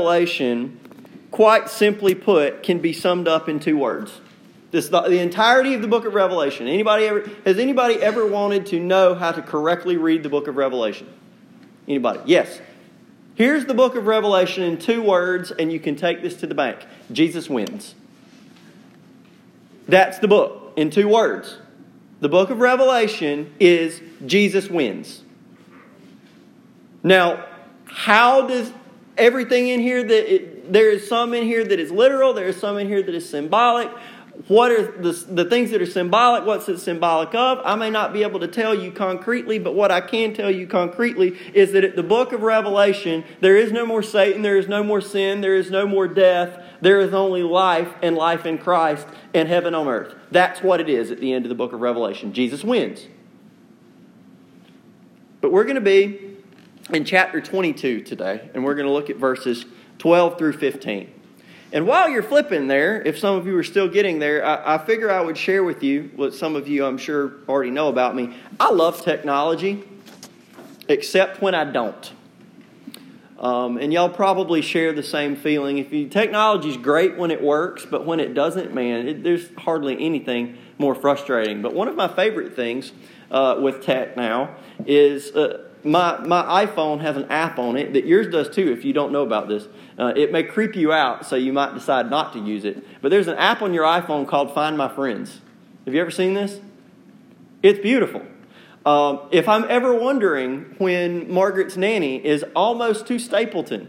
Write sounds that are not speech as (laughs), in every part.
Revelation, quite simply put, can be summed up in two words. This, the, the entirety of the book of Revelation. Anybody ever, has anybody ever wanted to know how to correctly read the book of Revelation? Anybody? Yes. Here's the book of Revelation in two words, and you can take this to the bank Jesus wins. That's the book in two words. The book of Revelation is Jesus wins. Now, how does everything in here that it, there is some in here that is literal, there is some in here that is symbolic what are the, the things that are symbolic, what's it symbolic of. I may not be able to tell you concretely, but what I can tell you concretely is that at the book of Revelation, there is no more Satan, there is no more sin, there is no more death, there is only life and life in Christ and heaven on earth. That's what it is at the end of the book of Revelation. Jesus wins. But we're going to be in chapter 22 today, and we're going to look at verses 12 through 15. And while you're flipping there, if some of you are still getting there, I, I, figure I would share with you what some of you I'm sure already know about me. I love technology, except when I don't. Um, and y'all probably share the same feeling. If you, technology's great when it works, but when it doesn't, man, it, there's hardly anything more frustrating. But one of my favorite things uh, with tech now is uh, my, my iPhone has an app on it that yours does too if you don't know about this. Uh, it may creep you out, so you might decide not to use it. But there's an app on your iPhone called Find My Friends. Have you ever seen this? It's beautiful. Um, if I'm ever wondering when Margaret's nanny is almost to Stapleton,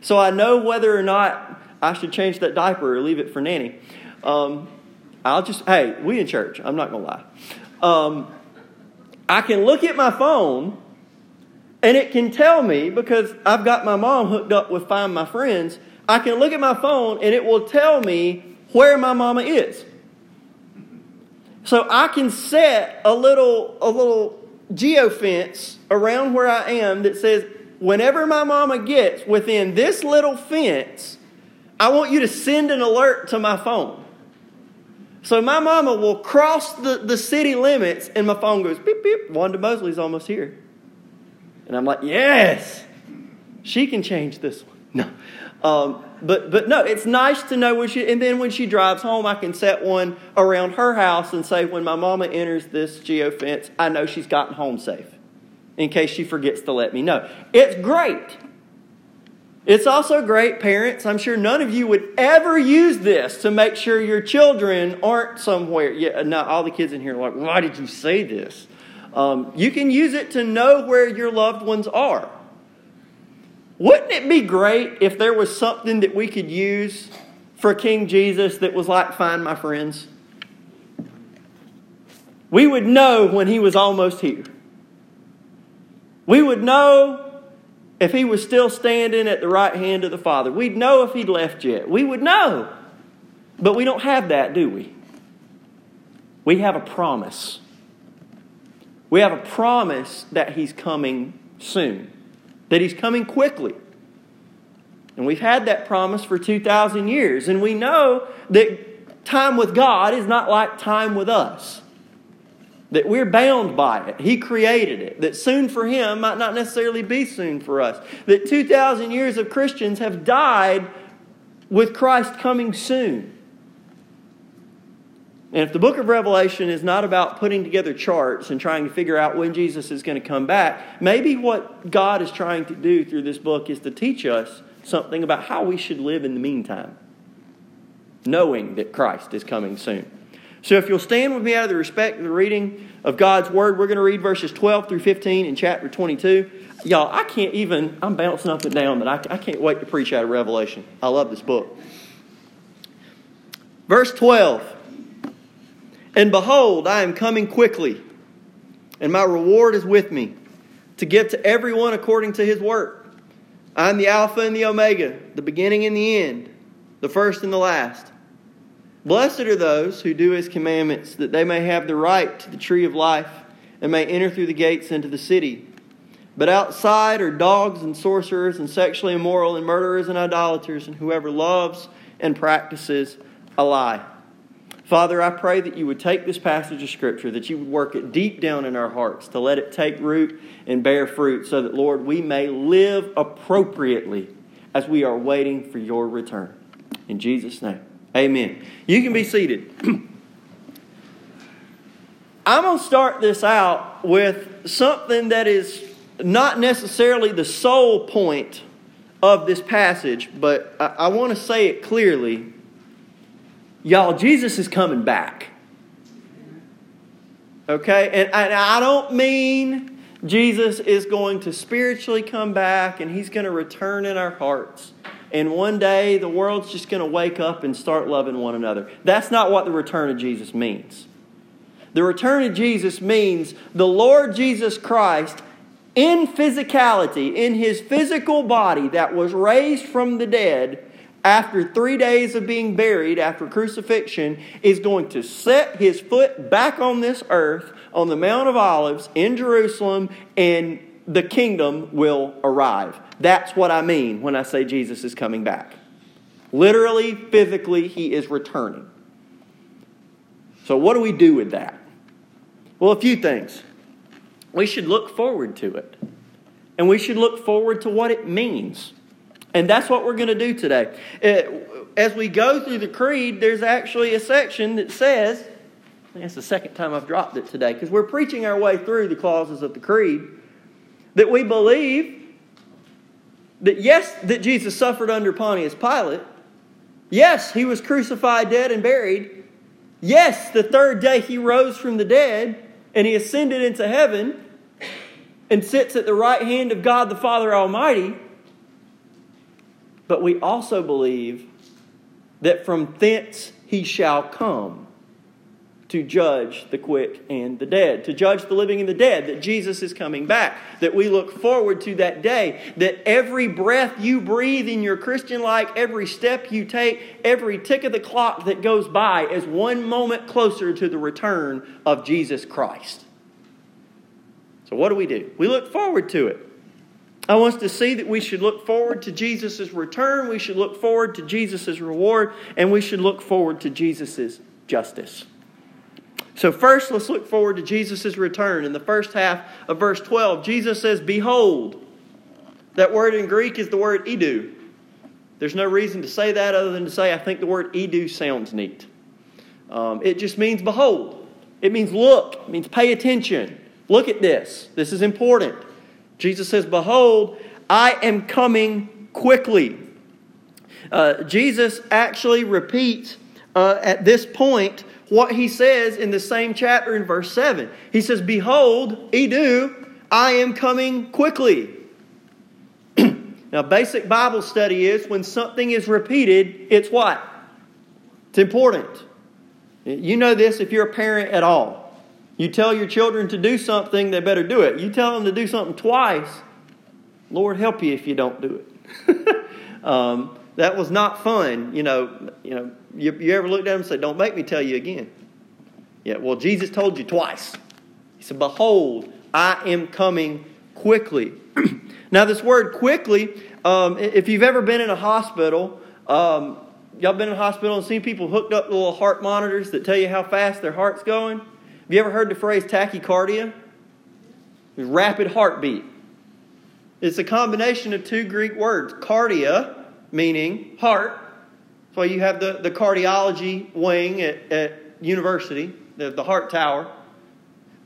so I know whether or not I should change that diaper or leave it for nanny, um, I'll just, hey, we in church. I'm not going to lie. Um, I can look at my phone and it can tell me, because I've got my mom hooked up with Find My Friends, I can look at my phone and it will tell me where my mama is. So I can set a little, a little geofence around where I am that says, whenever my mama gets within this little fence, I want you to send an alert to my phone. So my mama will cross the, the city limits and my phone goes beep beep. Wanda Mosley's almost here. And I'm like, yes, she can change this one. No. Um, but, but no, it's nice to know when she, and then when she drives home, I can set one around her house and say, when my mama enters this geofence, I know she's gotten home safe in case she forgets to let me know. It's great. It's also great, parents. I'm sure none of you would ever use this to make sure your children aren't somewhere. Yeah, no, all the kids in here are like, why did you say this? Um, you can use it to know where your loved ones are. Wouldn't it be great if there was something that we could use for King Jesus that was like Find My Friends? We would know when he was almost here. We would know if he was still standing at the right hand of the Father. We'd know if he'd left yet. We would know. But we don't have that, do we? We have a promise. We have a promise that He's coming soon, that He's coming quickly. And we've had that promise for 2,000 years. And we know that time with God is not like time with us. That we're bound by it. He created it. That soon for Him might not necessarily be soon for us. That 2,000 years of Christians have died with Christ coming soon. And if the book of Revelation is not about putting together charts and trying to figure out when Jesus is going to come back, maybe what God is trying to do through this book is to teach us something about how we should live in the meantime, knowing that Christ is coming soon. So if you'll stand with me out of the respect of the reading of God's Word, we're going to read verses 12 through 15 in chapter 22. Y'all, I can't even, I'm bouncing up and down, but I, I can't wait to preach out of Revelation. I love this book. Verse 12. And behold, I am coming quickly, and my reward is with me to give to everyone according to his work. I am the Alpha and the Omega, the beginning and the end, the first and the last. Blessed are those who do his commandments, that they may have the right to the tree of life and may enter through the gates into the city. But outside are dogs and sorcerers and sexually immoral and murderers and idolaters and whoever loves and practices a lie. Father, I pray that you would take this passage of Scripture, that you would work it deep down in our hearts to let it take root and bear fruit, so that, Lord, we may live appropriately as we are waiting for your return. In Jesus' name, amen. You can be seated. (clears throat) I'm going to start this out with something that is not necessarily the sole point of this passage, but I, I want to say it clearly. Y'all, Jesus is coming back. Okay? And, and I don't mean Jesus is going to spiritually come back and he's going to return in our hearts. And one day the world's just going to wake up and start loving one another. That's not what the return of Jesus means. The return of Jesus means the Lord Jesus Christ in physicality, in his physical body that was raised from the dead after three days of being buried after crucifixion, is going to set his foot back on this earth on the Mount of Olives in Jerusalem, and the kingdom will arrive. That's what I mean when I say Jesus is coming back. Literally, physically, he is returning. So, what do we do with that? Well, a few things. We should look forward to it, and we should look forward to what it means. And that's what we're going to do today. Uh, as we go through the creed, there's actually a section that says, that's the second time I've dropped it today, because we're preaching our way through the clauses of the creed, that we believe that yes, that Jesus suffered under Pontius Pilate. Yes, he was crucified, dead, and buried. Yes, the third day he rose from the dead and he ascended into heaven and sits at the right hand of God the Father Almighty. But we also believe that from thence he shall come to judge the quick and the dead, to judge the living and the dead, that Jesus is coming back, that we look forward to that day, that every breath you breathe in your Christian life, every step you take, every tick of the clock that goes by is one moment closer to the return of Jesus Christ. So, what do we do? We look forward to it. I want us to see that we should look forward to Jesus' return, we should look forward to Jesus' reward, and we should look forward to Jesus' justice. So, first, let's look forward to Jesus' return. In the first half of verse 12, Jesus says, Behold. That word in Greek is the word idou. There's no reason to say that other than to say, I think the word idou sounds neat. Um, it just means behold, it means look, it means pay attention. Look at this. This is important. Jesus says, Behold, I am coming quickly. Uh, Jesus actually repeats uh, at this point what he says in the same chapter in verse 7. He says, Behold, idou, I am coming quickly. (clears throat) now, basic Bible study is when something is repeated, it's what? It's important. You know this if you're a parent at all. You tell your children to do something, they better do it. You tell them to do something twice, Lord help you if you don't do it. (laughs) um, that was not fun. You know, you know, you, you ever looked at them and said, Don't make me tell you again? Yeah, well, Jesus told you twice. He said, Behold, I am coming quickly. (clears throat) now, this word quickly, um, if you've ever been in a hospital, um, y'all been in a hospital and seen people hooked up to little heart monitors that tell you how fast their heart's going? Have you ever heard the phrase tachycardia? Rapid heartbeat. It's a combination of two Greek words cardia, meaning heart, That's why you have the, the cardiology wing at, at university, the, the heart tower.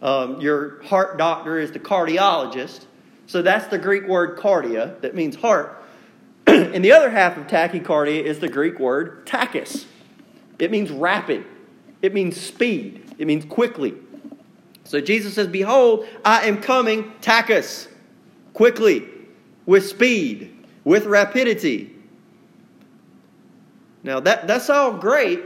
Um, your heart doctor is the cardiologist. So that's the Greek word cardia, that means heart. (clears throat) and the other half of tachycardia is the Greek word tachys. It means rapid, it means speed, it means quickly. So Jesus says, Behold, I am coming tachys, quickly, with speed, with rapidity. Now, that, that's all great,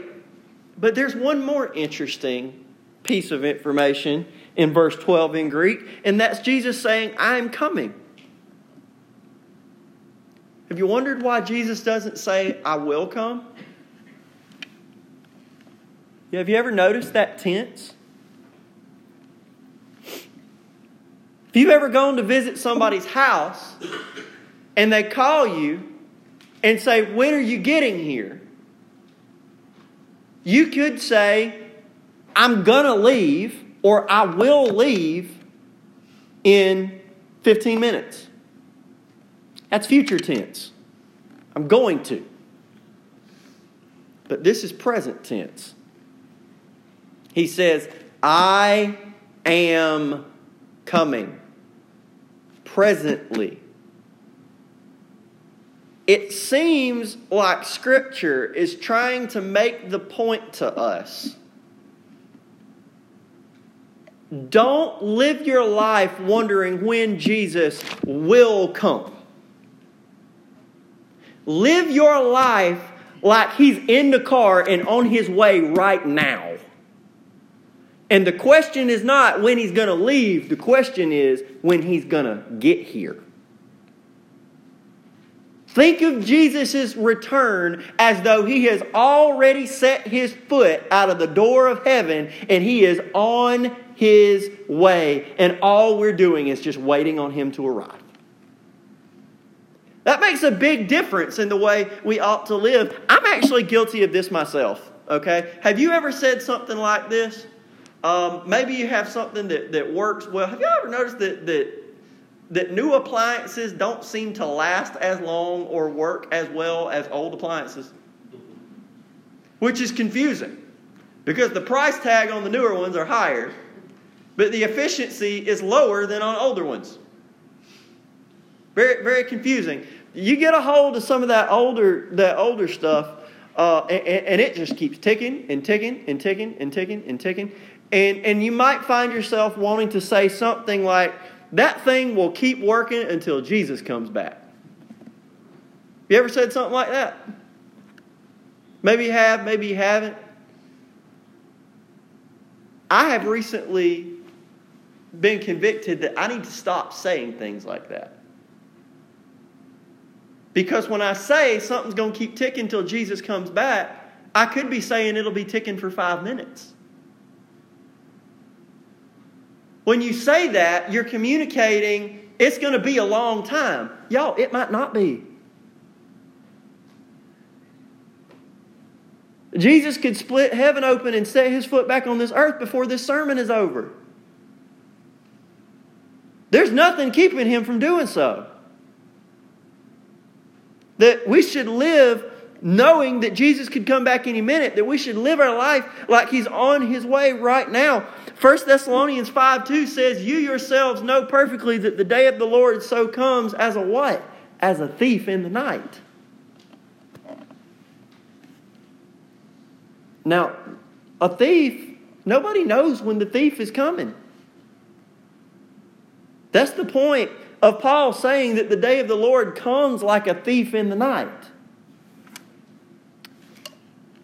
but there's one more interesting piece of information in verse 12 in Greek, and that's Jesus saying, I'm coming. Have you wondered why Jesus doesn't say, I will come? Have you ever noticed that tense? If you've ever gone to visit somebody's house and they call you and say, When are you getting here? You could say, I'm going to leave or I will leave in 15 minutes. That's future tense. I'm going to. But this is present tense. He says, I am coming presently. It seems like Scripture is trying to make the point to us. Don't live your life wondering when Jesus will come. Live your life like he's in the car and on his way right now. And the question is not when he's going to leave, the question is when he's going to get here. Think of Jesus' return as though he has already set his foot out of the door of heaven and he is on his way. And all we're doing is just waiting on him to arrive. That makes a big difference in the way we ought to live. I'm actually guilty of this myself, okay? Have you ever said something like this? Um, maybe you have something that, that works well. Have you ever noticed that, that, that new appliances don't seem to last as long or work as well as old appliances? Which is confusing because the price tag on the newer ones are higher, but the efficiency is lower than on older ones. Very, very confusing. You get a hold of some of that older, that older stuff, uh, and, and, it just keeps ticking and ticking and ticking and ticking and ticking. And, and you might find yourself wanting to say something like, that thing will keep working until Jesus comes back. You ever said something like that? Maybe you have, maybe you haven't. I have recently been convicted that I need to stop saying things like that. Because when I say something's going to keep ticking until Jesus comes back, I could be saying it'll be ticking for five minutes. When you say that, you're communicating it's going to be a long time. Y'all, it might not be. Jesus could split heaven open and set his foot back on this earth before this sermon is over. There's nothing keeping him from doing so. That we should live knowing that Jesus could come back any minute, that we should live our life like he's on his way right now. 1 Thessalonians 5 2 says, You yourselves know perfectly that the day of the Lord so comes as a what? As a thief in the night. Now, a thief, nobody knows when the thief is coming. That's the point of Paul saying that the day of the Lord comes like a thief in the night.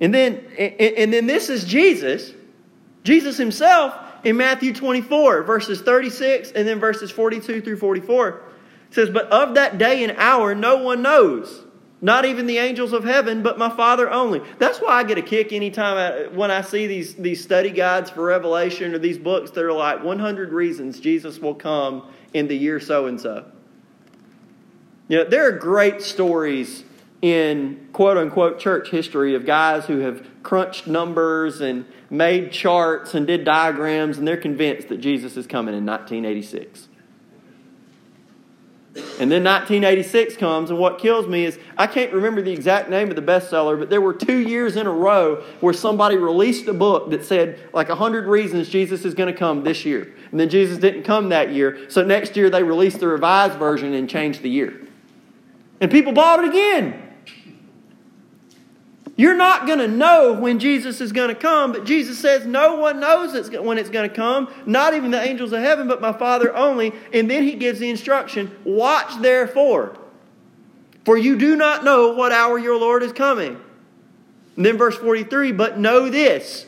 And then, and then this is Jesus, Jesus himself in Matthew 24, verses 36 and then verses 42 through 44. It says, But of that day and hour no one knows, not even the angels of heaven, but my Father only. That's why I get a kick anytime I, when I see these, these study guides for Revelation or these books that are like 100 reasons Jesus will come in the year so and so. You know, there are great stories in quote unquote church history of guys who have crunched numbers and made charts and did diagrams, and they're convinced that Jesus is coming in 1986. And then 1986 comes, and what kills me is I can't remember the exact name of the bestseller, but there were two years in a row where somebody released a book that said, like, 100 reasons Jesus is going to come this year. And then Jesus didn't come that year, so next year they released the revised version and changed the year. And people bought it again. You're not going to know when Jesus is going to come, but Jesus says no one knows it's, when it's going to come, not even the angels of heaven, but my Father only. And then he gives the instruction watch therefore, for you do not know what hour your Lord is coming. And then verse 43 but know this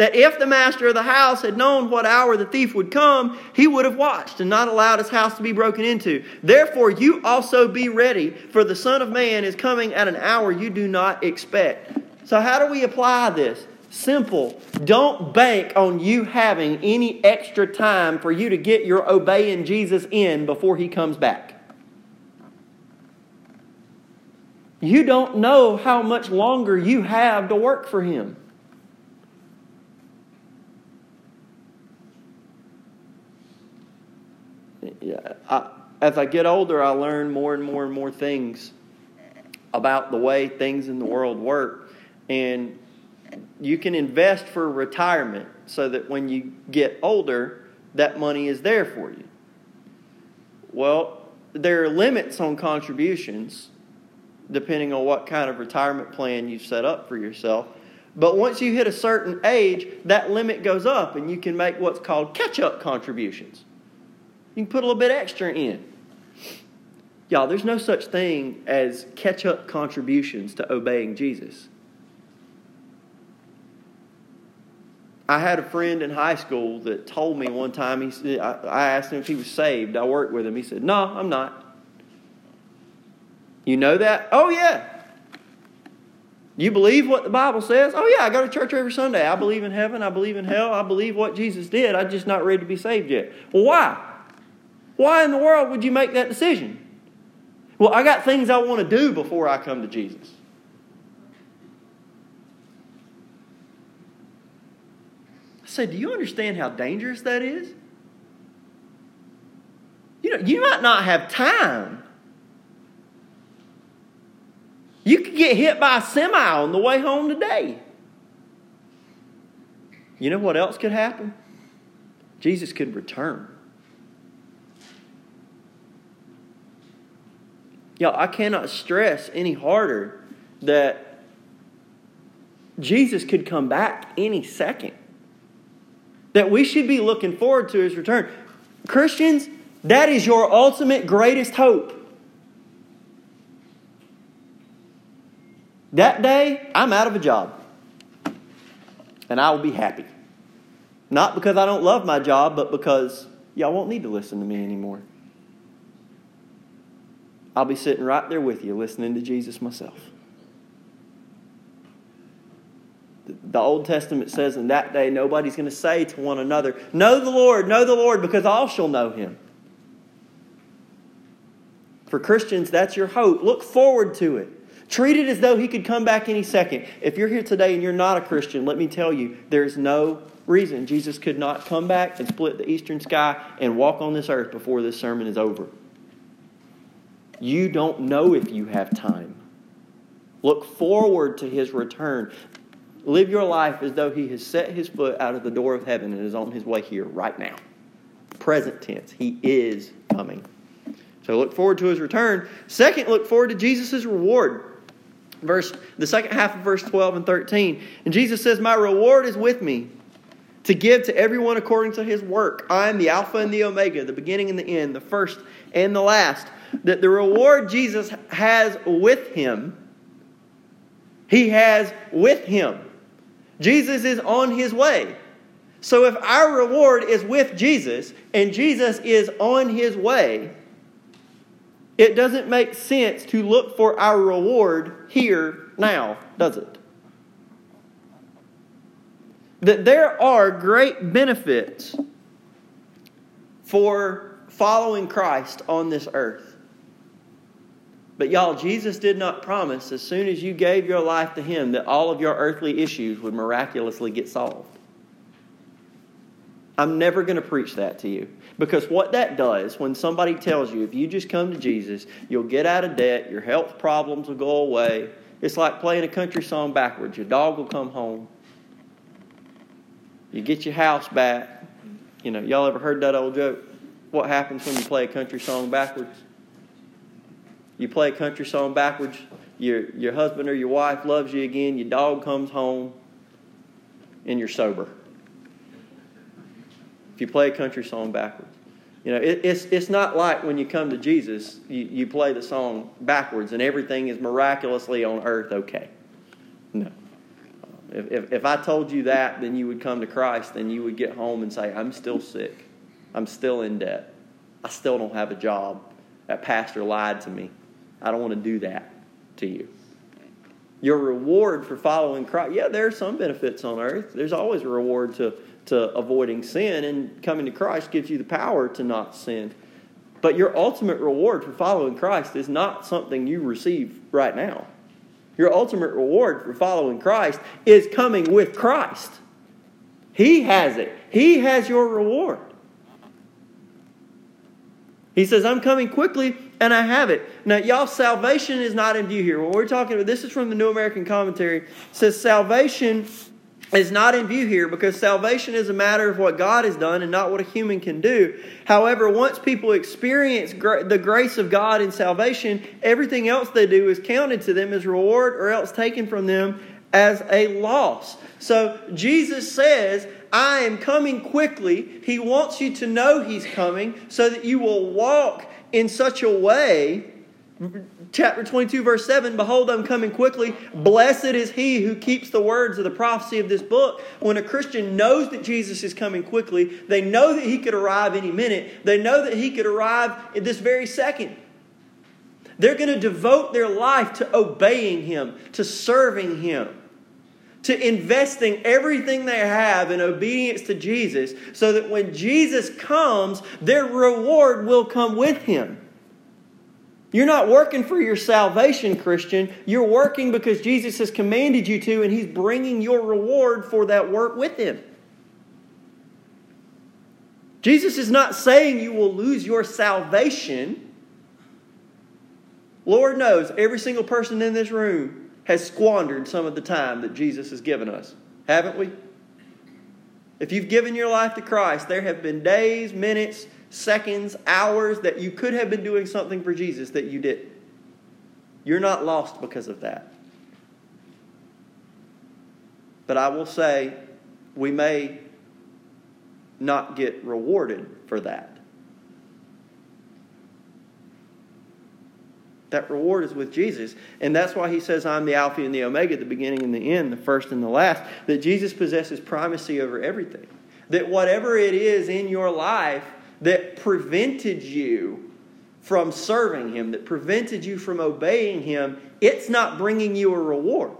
that if the master of the house had known what hour the thief would come, he would have watched and not allowed his house to be broken into. Therefore, you also be ready, for the Son of Man is coming at an hour you do not expect. So, how do we apply this? Simple. Don't bank on you having any extra time for you to get your obeying Jesus in before he comes back. You don't know how much longer you have to work for him. I, as I get older, I learn more and more and more things about the way things in the world work. And you can invest for retirement so that when you get older, that money is there for you. Well, there are limits on contributions depending on what kind of retirement plan you've set up for yourself. But once you hit a certain age, that limit goes up and you can make what's called catch up contributions. You can put a little bit extra in. Y'all, there's no such thing as catch up contributions to obeying Jesus. I had a friend in high school that told me one time, he I asked him if he was saved. I worked with him. He said, No, I'm not. You know that? Oh, yeah. You believe what the Bible says? Oh, yeah, I go to church every Sunday. I believe in heaven. I believe in hell. I believe what Jesus did. I'm just not ready to be saved yet. Well, why? Why in the world would you make that decision? Well, I got things I want to do before I come to Jesus. I said, Do you understand how dangerous that is? You know, you might not have time. You could get hit by a semi on the way home today. You know what else could happen? Jesus could return. Y'all, I cannot stress any harder that Jesus could come back any second. That we should be looking forward to his return. Christians, that is your ultimate greatest hope. That day, I'm out of a job. And I will be happy. Not because I don't love my job, but because y'all won't need to listen to me anymore. I'll be sitting right there with you listening to Jesus myself. The Old Testament says in that day, nobody's going to say to one another, Know the Lord, know the Lord, because all shall know him. For Christians, that's your hope. Look forward to it. Treat it as though he could come back any second. If you're here today and you're not a Christian, let me tell you, there's no reason Jesus could not come back and split the eastern sky and walk on this earth before this sermon is over. You don't know if you have time. Look forward to his return. Live your life as though he has set his foot out of the door of heaven and is on his way here right now. Present tense. He is coming. So look forward to his return. Second, look forward to Jesus' reward. Verse the second half of verse 12 and 13. And Jesus says, My reward is with me to give to everyone according to his work. I am the Alpha and the Omega, the beginning and the end, the first and the last that the reward Jesus has with him, he has with him. Jesus is on his way. So if our reward is with Jesus and Jesus is on his way, it doesn't make sense to look for our reward here now, does it? That there are great benefits for following Christ on this earth. But y'all, Jesus did not promise as soon as you gave your life to Him that all of your earthly issues would miraculously get solved. I'm never going to preach that to you. Because what that does, when somebody tells you if you just come to Jesus, you'll get out of debt, your health problems will go away, it's like playing a country song backwards. Your dog will come home, you get your house back. You know, y'all ever heard that old joke? What happens when you play a country song backwards? You play a country song backwards, your, your husband or your wife loves you again, your dog comes home, and you're sober. If you play a country song backwards. You know, it, it's, it's not like when you come to Jesus, you, you play the song backwards and everything is miraculously on earth okay. No. If, if, if I told you that, then you would come to Christ and you would get home and say, I'm still sick. I'm still in debt. I still don't have a job. That pastor lied to me. I don't want to do that to you. Your reward for following Christ, yeah, there are some benefits on earth. There's always a reward to, to avoiding sin, and coming to Christ gives you the power to not sin. But your ultimate reward for following Christ is not something you receive right now. Your ultimate reward for following Christ is coming with Christ. He has it, He has your reward. He says, I'm coming quickly and I have it. Now, y'all, salvation is not in view here. What we're talking about, this is from the New American Commentary. It says, Salvation is not in view here because salvation is a matter of what God has done and not what a human can do. However, once people experience the grace of God in salvation, everything else they do is counted to them as reward or else taken from them as a loss. So Jesus says, I am coming quickly. He wants you to know He's coming so that you will walk in such a way chapter 22, verse 7 Behold, I'm coming quickly. Blessed is he who keeps the words of the prophecy of this book. When a Christian knows that Jesus is coming quickly, they know that he could arrive any minute, they know that he could arrive in this very second. They're going to devote their life to obeying him, to serving him, to investing everything they have in obedience to Jesus, so that when Jesus comes, their reward will come with him. You're not working for your salvation, Christian. You're working because Jesus has commanded you to, and He's bringing your reward for that work with Him. Jesus is not saying you will lose your salvation. Lord knows every single person in this room has squandered some of the time that Jesus has given us, haven't we? If you've given your life to Christ, there have been days, minutes, seconds, hours that you could have been doing something for Jesus that you didn't. You're not lost because of that. But I will say, we may not get rewarded for that. That reward is with Jesus. And that's why he says, I'm the Alpha and the Omega, the beginning and the end, the first and the last. That Jesus possesses primacy over everything. That whatever it is in your life that prevented you from serving Him, that prevented you from obeying Him, it's not bringing you a reward.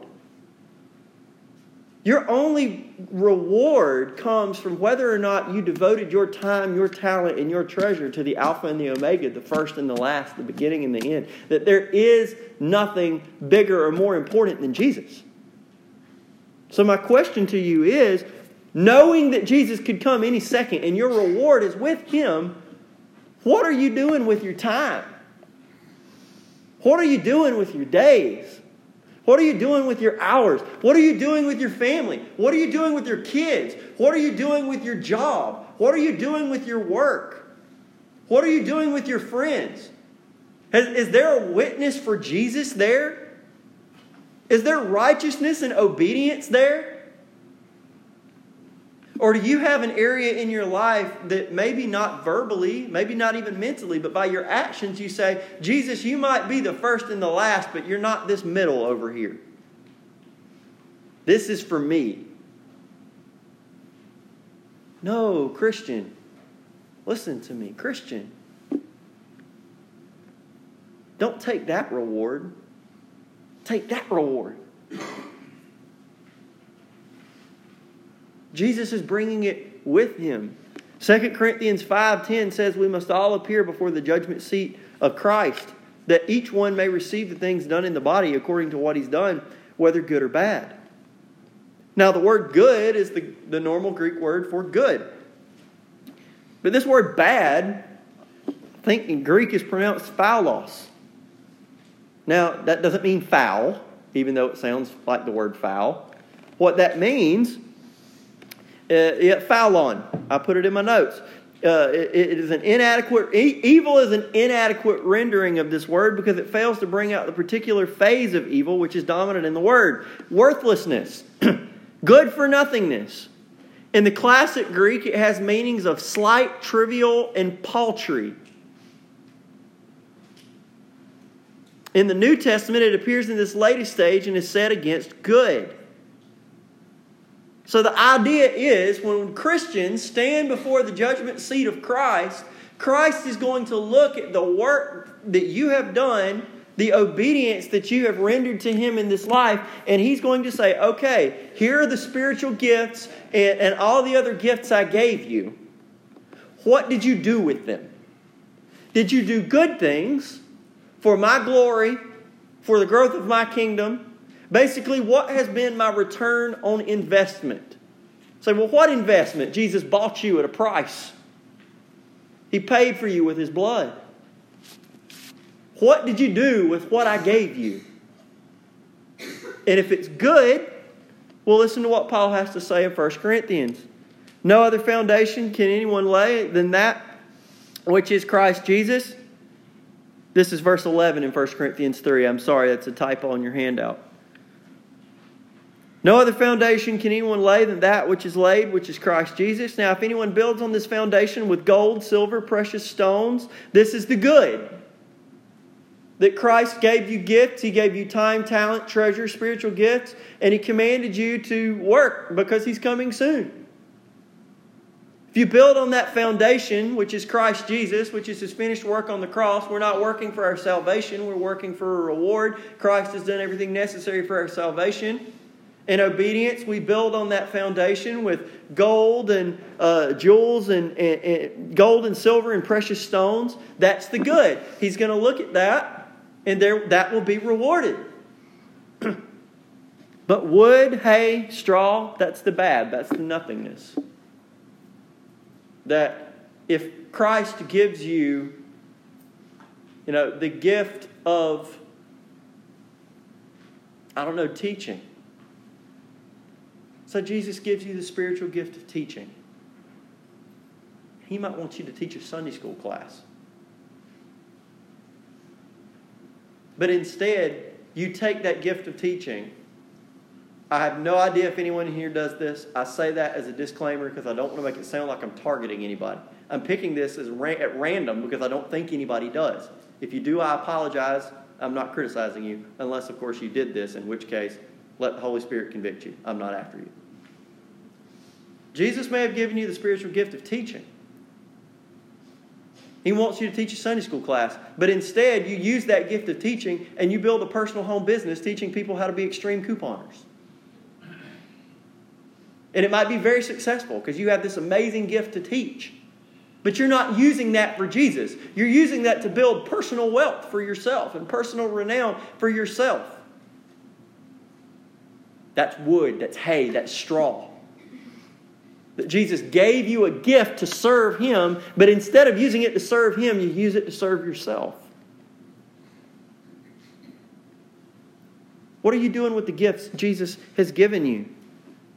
Your only reward comes from whether or not you devoted your time, your talent, and your treasure to the Alpha and the Omega, the first and the last, the beginning and the end. That there is nothing bigger or more important than Jesus. So, my question to you is knowing that Jesus could come any second and your reward is with him, what are you doing with your time? What are you doing with your days? What are you doing with your hours? What are you doing with your family? What are you doing with your kids? What are you doing with your job? What are you doing with your work? What are you doing with your friends? Is there a witness for Jesus there? Is there righteousness and obedience there? Or do you have an area in your life that maybe not verbally, maybe not even mentally, but by your actions you say, Jesus, you might be the first and the last, but you're not this middle over here. This is for me. No, Christian. Listen to me, Christian. Don't take that reward. Take that reward. Jesus is bringing it with him. 2 Corinthians 5:10 says we must all appear before the judgment seat of Christ that each one may receive the things done in the body according to what he's done whether good or bad. Now the word good is the, the normal Greek word for good. But this word bad I think in Greek is pronounced phaulos. Now that doesn't mean foul even though it sounds like the word foul. What that means uh, yeah, phaulos. I put it in my notes. Uh, it, it is an inadequate, e- evil is an inadequate rendering of this word because it fails to bring out the particular phase of evil which is dominant in the word. Worthlessness, (clears throat) good for nothingness. In the classic Greek, it has meanings of slight, trivial, and paltry. In the New Testament, it appears in this latest stage and is set against good. So the idea is when Christians stand before the judgment seat of Christ, Christ is going to look at the work that you have done, the obedience that you have rendered to Him in this life, and He's going to say, okay, here are the spiritual gifts and, and all the other gifts I gave you. What did you do with them? Did you do good things for my glory, for the growth of my kingdom? Basically, what has been my return on investment? Say, well, what investment? Jesus bought you at a price. He paid for you with His blood. What did you do with what I gave you? And if it's good, well, listen to what Paul has to say in 1 Corinthians. No other foundation can anyone lay than that which is Christ Jesus. This is verse 11 in 1 Corinthians 3. I'm sorry, that's a typo on your handout. No other foundation can anyone lay than that which is laid, which is Christ Jesus. Now, if anyone builds on this foundation with gold, silver, precious stones, this is the good. That Christ gave you gifts. He gave you time, talent, treasure, spiritual gifts, and He commanded you to work because He's coming soon. If you build on that foundation, which is Christ Jesus, which is his finished work on the cross, we're not working for our salvation, we're working for a reward. Christ has done everything necessary for our salvation. In obedience, we build on that foundation with gold and uh, jewels and, and, and gold and silver and precious stones. That's the good. He's going to look at that, and there that will be rewarded. (clears throat) but wood, hay, straw, that's the bad. That's the nothingness that if Christ gives you, you know, the gift of, I don't know, teaching. So Jesus gives you the spiritual gift of teaching. He might want you to teach a Sunday school class. But instead, you take that gift of teaching I have no idea if anyone here does this. I say that as a disclaimer because I don't want to make it sound like I'm targeting anybody. I'm picking this as ra- at random because I don't think anybody does. If you do, I apologize. I'm not criticizing you, unless, of course, you did this, in which case, let the Holy Spirit convict you. I'm not after you. Jesus may have given you the spiritual gift of teaching. He wants you to teach a Sunday school class, but instead you use that gift of teaching and you build a personal home business teaching people how to be extreme couponers. And it might be very successful because you have this amazing gift to teach. But you're not using that for Jesus. You're using that to build personal wealth for yourself and personal renown for yourself. That's wood, that's hay, that's straw. That Jesus gave you a gift to serve Him, but instead of using it to serve Him, you use it to serve yourself. What are you doing with the gifts Jesus has given you?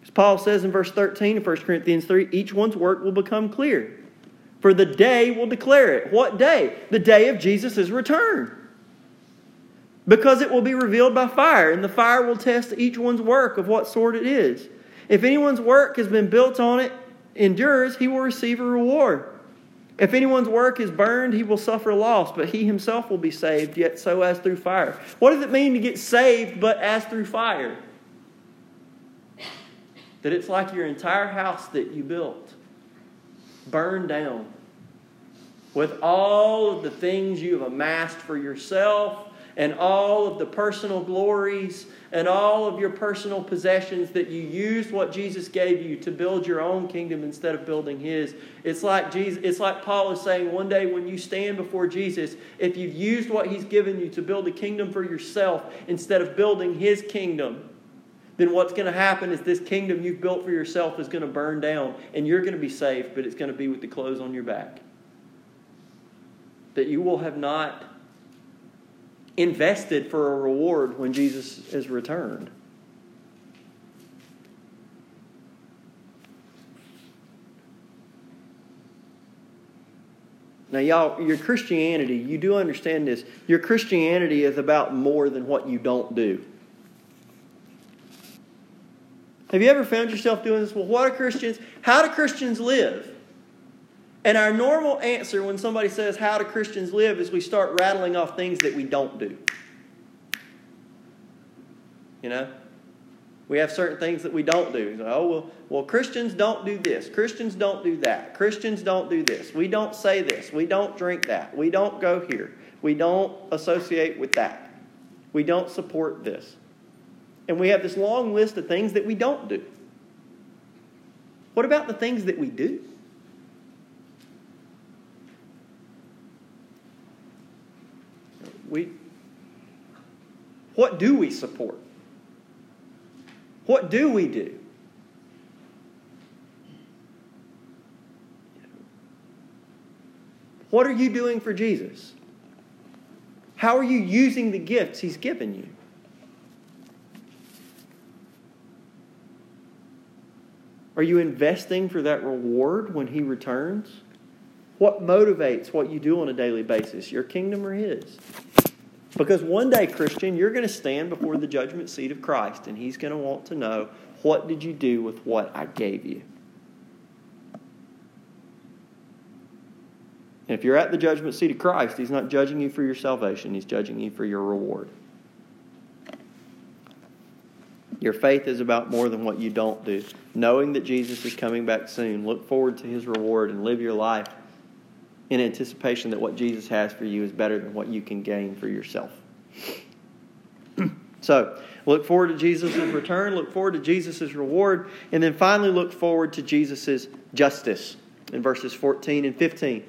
As Paul says in verse 13 of 1 Corinthians 3, each one's work will become clear. For the day will declare it. What day? The day of Jesus' return. Because it will be revealed by fire, and the fire will test each one's work of what sort it is. If anyone's work has been built on it, endures, he will receive a reward. If anyone's work is burned, he will suffer loss, but he himself will be saved, yet so as through fire. What does it mean to get saved, but as through fire? that it's like your entire house that you built burned down with all of the things you have amassed for yourself and all of the personal glories and all of your personal possessions that you used what Jesus gave you to build your own kingdom instead of building his. It's like Jesus it's like Paul is saying one day when you stand before Jesus, if you've used what he's given you to build a kingdom for yourself instead of building his kingdom, then what's going to happen is this kingdom you've built for yourself is going to burn down and you're going to be safe, but it's going to be with the clothes on your back. That you will have not invested for a reward when Jesus is returned. Now, y'all, your Christianity, you do understand this. Your Christianity is about more than what you don't do. Have you ever found yourself doing this? Well, what are Christians? How do Christians live? And our normal answer when somebody says, How do Christians live? is we start rattling off things that we don't do. You know? We have certain things that we don't do. oh, well, well, Christians don't do this. Christians don't do that. Christians don't do this. We don't say this. We don't drink that. We don't go here. We don't associate with that. We don't support this. And we have this long list of things that we don't do. What about the things that we do? We, what do we support? What do we do? What are you doing for Jesus? How are you using the gifts He's given you? Are you investing for that reward when He returns? What motivates what you do on a daily basis, your kingdom or His? Because one day, Christian, you're going to stand before the judgment seat of Christ, and He's going to want to know what did you do with what I gave you? And if you're at the judgment seat of Christ, He's not judging you for your salvation, He's judging you for your reward. Your faith is about more than what you don't do. Knowing that Jesus is coming back soon, look forward to His reward and live your life in anticipation that what Jesus has for you is better than what you can gain for yourself. (clears throat) so, look forward to Jesus' return, look forward to Jesus' reward, and then finally look forward to Jesus' justice in verses 14 and 15.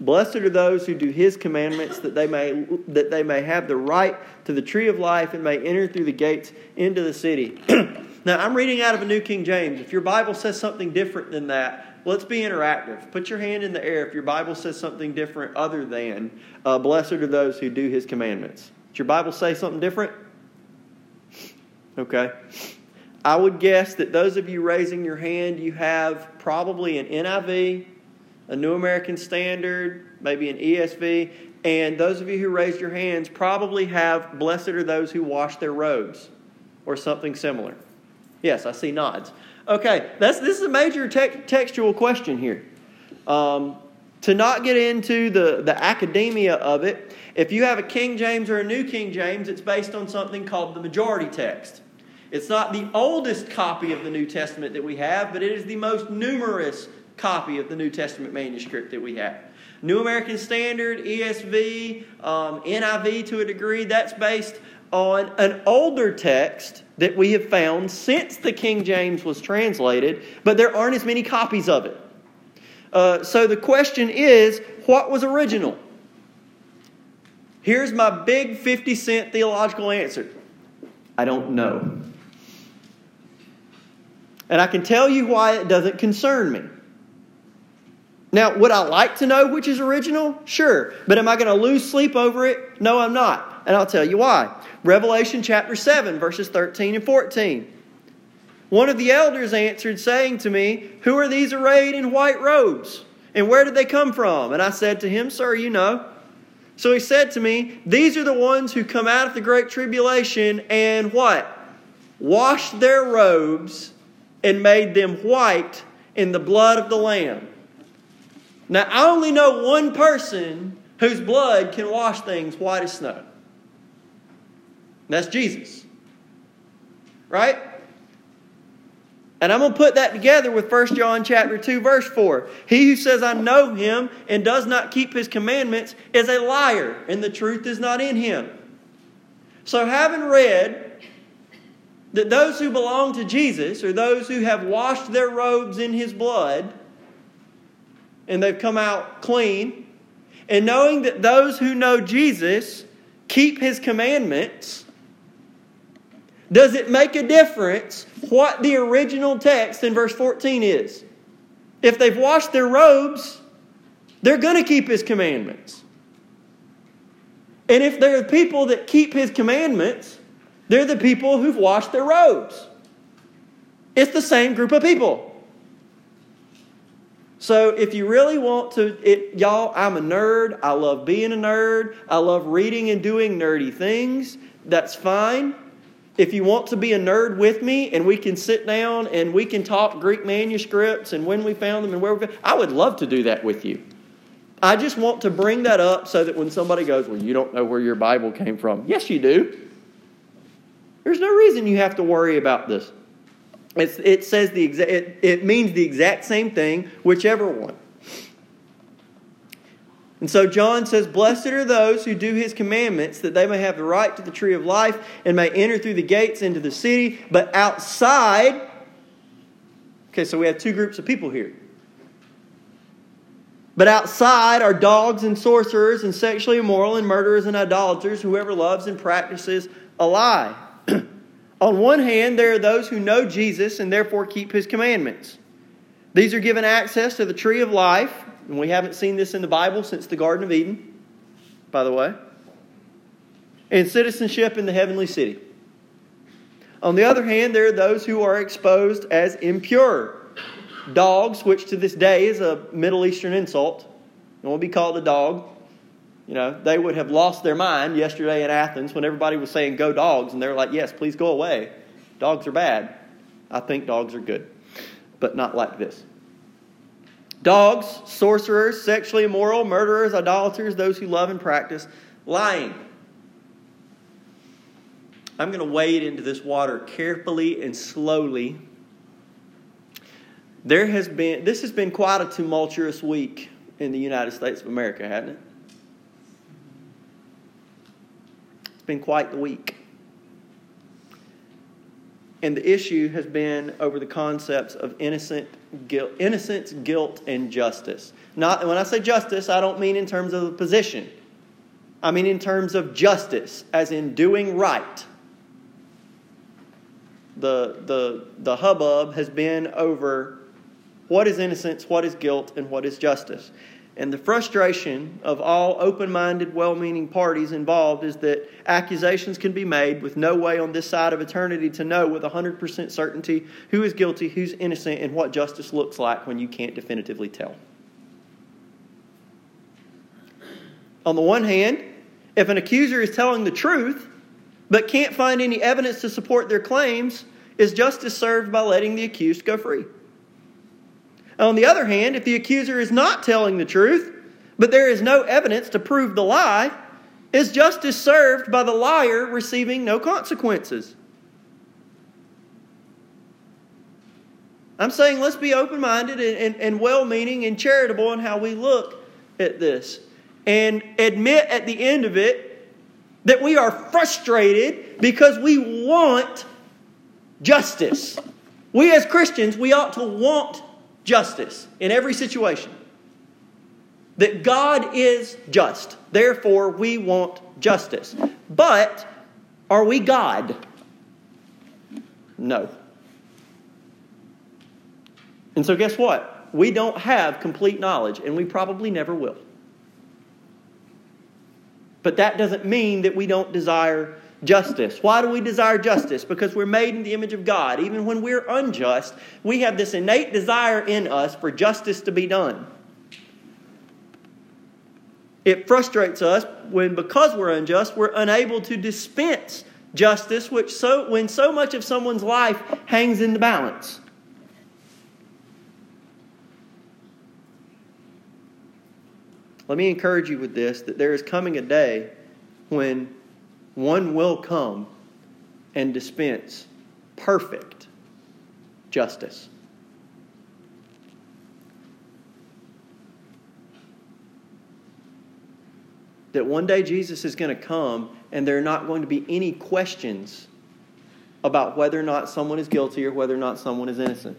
Blessed are those who do his commandments that they may that they may have the right to the tree of life and may enter through the gates into the city. (clears throat) now I'm reading out of a New King James. If your Bible says something different than that, let's be interactive. Put your hand in the air if your Bible says something different other than uh, blessed are those who do his commandments. Does your Bible say something different? Okay. I would guess that those of you raising your hand, you have probably an NIV a New American Standard, maybe an ESV. And those of you who raised your hands probably have Blessed are those who wash their robes or something similar. Yes, I see nods. Okay, that's, this is a major te- textual question here. Um, to not get into the, the academia of it, if you have a King James or a New King James, it's based on something called the majority text. It's not the oldest copy of the New Testament that we have, but it is the most numerous copy of the New Testament manuscript that we have. New American Standard, ESV, um, NIV to a degree, that's based on an older text that we have found since the King James was translated, but there aren't as many copies of it. Uh, so the question is what was original? Here's my big 50 cent theological answer I don't know. And I can tell you why it doesn't concern me. Now, would I like to know which is original? Sure. But am I going to lose sleep over it? No, I'm not. And I'll tell you why. Revelation chapter 7, verses 13 and 14. One of the elders answered, saying to me, Who are these arrayed in white robes? And where did they come from? And I said to him, Sir, you know. So he said to me, These are the ones who come out of the great tribulation and what? Washed their robes and made them white in the blood of the Lamb. Now, I only know one person whose blood can wash things white as snow. That's Jesus. Right? And I'm going to put that together with 1 John chapter 2 verse 4. He who says I know him and does not keep his commandments is a liar and the truth is not in him. So having read that those who belong to Jesus are those who have washed their robes in his blood and they've come out clean. And knowing that those who know Jesus keep his commandments, does it make a difference what the original text in verse 14 is? If they've washed their robes, they're going to keep his commandments. And if there are people that keep his commandments, they're the people who've washed their robes. It's the same group of people. So if you really want to, it, y'all, I'm a nerd. I love being a nerd. I love reading and doing nerdy things. That's fine. If you want to be a nerd with me and we can sit down and we can talk Greek manuscripts and when we found them and where we found I would love to do that with you. I just want to bring that up so that when somebody goes, Well, you don't know where your Bible came from. Yes, you do. There's no reason you have to worry about this. It's, it says the exa- it, it means the exact same thing, whichever one. And so John says, Blessed are those who do his commandments, that they may have the right to the tree of life and may enter through the gates into the city. But outside, okay, so we have two groups of people here. But outside are dogs and sorcerers and sexually immoral and murderers and idolaters, whoever loves and practices a lie. (clears throat) On one hand, there are those who know Jesus and therefore keep his commandments. These are given access to the tree of life, and we haven't seen this in the Bible since the Garden of Eden, by the way, and citizenship in the heavenly city. On the other hand, there are those who are exposed as impure. Dogs, which to this day is a Middle Eastern insult, and will be called a dog. You know, they would have lost their mind yesterday in Athens when everybody was saying, go dogs, and they were like, yes, please go away. Dogs are bad. I think dogs are good, but not like this. Dogs, sorcerers, sexually immoral, murderers, idolaters, those who love and practice lying. I'm going to wade into this water carefully and slowly. There has been, this has been quite a tumultuous week in the United States of America, hasn't it? It's been quite the week. And the issue has been over the concepts of innocent guilt, innocence, guilt, and justice. Not when I say justice, I don't mean in terms of the position. I mean in terms of justice, as in doing right. The, the, the hubbub has been over what is innocence, what is guilt, and what is justice. And the frustration of all open minded, well meaning parties involved is that accusations can be made with no way on this side of eternity to know with 100% certainty who is guilty, who's innocent, and what justice looks like when you can't definitively tell. On the one hand, if an accuser is telling the truth but can't find any evidence to support their claims, is justice served by letting the accused go free? On the other hand, if the accuser is not telling the truth, but there is no evidence to prove the lie, is justice served by the liar receiving no consequences? I'm saying let's be open minded and, and, and well meaning and charitable in how we look at this. And admit at the end of it that we are frustrated because we want justice. We as Christians, we ought to want justice in every situation. That God is just. Therefore, we want justice. But are we God? No. And so, guess what? We don't have complete knowledge, and we probably never will. But that doesn't mean that we don't desire justice. Why do we desire justice? Because we're made in the image of God. Even when we're unjust, we have this innate desire in us for justice to be done. It frustrates us when, because we're unjust, we're unable to dispense justice, which so, when so much of someone's life hangs in the balance. Let me encourage you with this that there is coming a day when one will come and dispense perfect justice. That one day Jesus is going to come and there are not going to be any questions about whether or not someone is guilty or whether or not someone is innocent.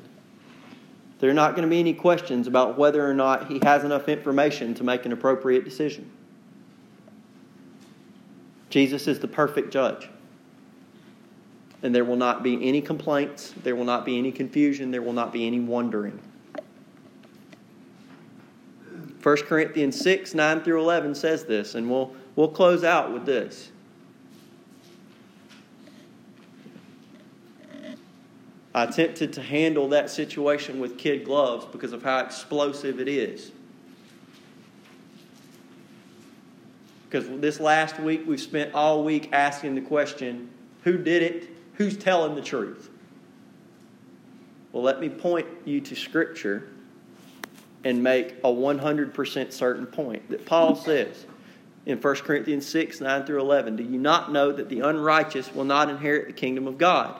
There are not going to be any questions about whether or not he has enough information to make an appropriate decision. Jesus is the perfect judge. And there will not be any complaints, there will not be any confusion, there will not be any wondering. 1 Corinthians 6, 9 through 11 says this, and we'll, we'll close out with this. I attempted to handle that situation with kid gloves because of how explosive it is. Because this last week, we've spent all week asking the question who did it? Who's telling the truth? Well, let me point you to Scripture and make a 100% certain point that Paul (laughs) says in 1 Corinthians 6 9 through 11. Do you not know that the unrighteous will not inherit the kingdom of God?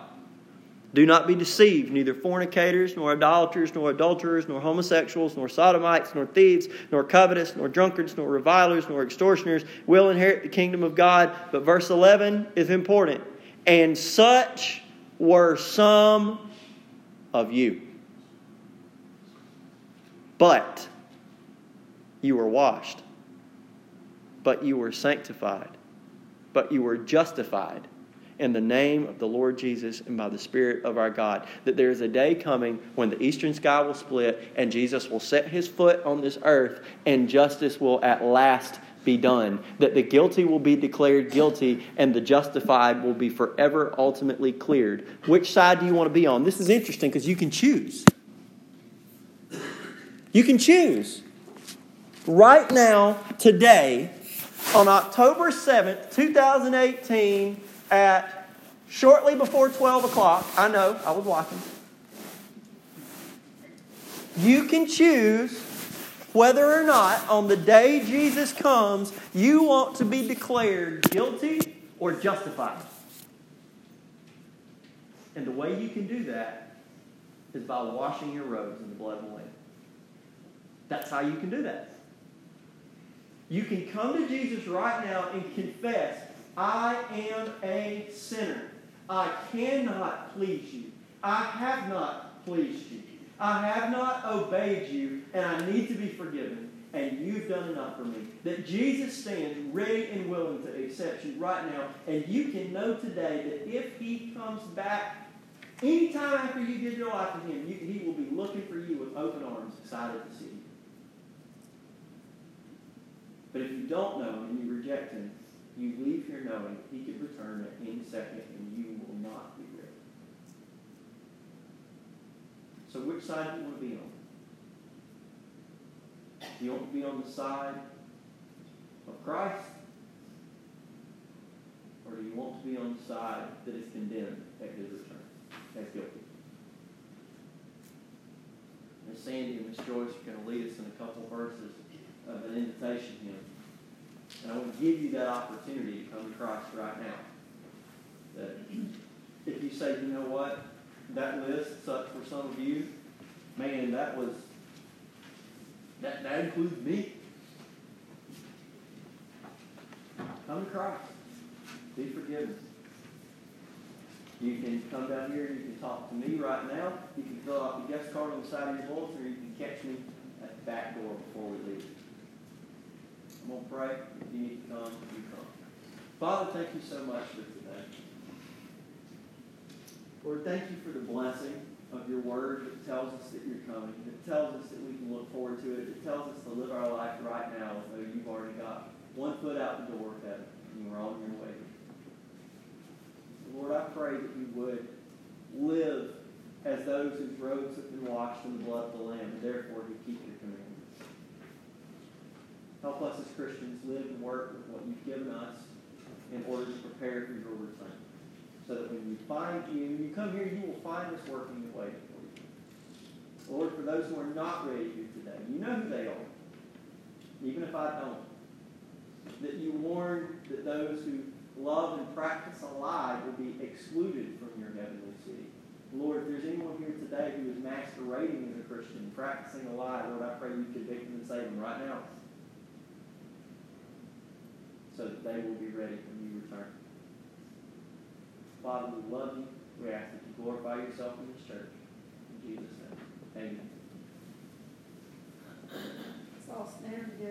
Do not be deceived. Neither fornicators, nor idolaters, nor adulterers, nor homosexuals, nor sodomites, nor thieves, nor covetous, nor drunkards, nor revilers, nor extortioners will inherit the kingdom of God. But verse 11 is important. And such were some of you. But you were washed, but you were sanctified, but you were justified in the name of the Lord Jesus and by the Spirit of our God. That there is a day coming when the eastern sky will split and Jesus will set his foot on this earth and justice will at last be done. That the guilty will be declared guilty and the justified will be forever ultimately cleared. Which side do you want to be on? This is interesting because you can choose. You can choose. Right now, today, on October 7th, 2018, at shortly before 12 o'clock, I know, I was watching. You can choose whether or not on the day Jesus comes, you want to be declared guilty or justified. And the way you can do that is by washing your robes in the blood of the Lamb. That's how you can do that. You can come to Jesus right now and confess, I am a sinner. I cannot please you. I have not pleased you. I have not obeyed you, and I need to be forgiven, and you've done enough for me. That Jesus stands ready and willing to accept you right now, and you can know today that if He comes back anytime after you give your life to Him, you, He will be looking for you with open arms, excited to see you. But if you don't know him and you reject him, you leave here knowing he could return at any second and you will not be ready. So which side do you want to be on? Do you want to be on the side of Christ? Or do you want to be on the side that is condemned at his return as guilty? Miss Sandy and Miss Joyce are going to lead us in a couple verses of an invitation hymn. And I want to give you that opportunity to come to Christ right now. That if you say, you know what, that list sucks for some of you, man, that was that that includes me. Come to Christ. Be forgiven. You can come down here you can talk to me right now. You can fill out the guest card on the side of your bulletin, or you can catch me at the back door before we leave. To pray. If you need to come, you come. Father, thank you so much for today. Lord, thank you for the blessing of your word that tells us that you're coming. It tells us that we can look forward to it. It tells us to live our life right now as though you've already got one foot out the door of heaven and you're on your way. Lord, I pray that you would live as those whose robes have been washed in the blood of the Lamb, and therefore who keep your commandments. Help us as Christians live and work with what you've given us in order to prepare for your return. So that when you find you, when you come here, you will find us working and waiting for you. Lord, for those who are not ready here today, you know who they are. Even if I don't. That you warn that those who love and practice a lie will be excluded from your heavenly city. Lord, if there's anyone here today who is masquerading as a Christian, practicing a lie, Lord, I pray you convict them and save them right now so that they will be ready when you return. Father, we love you. We ask that you glorify yourself in this church. In Jesus' name. Amen. Let's all stand together.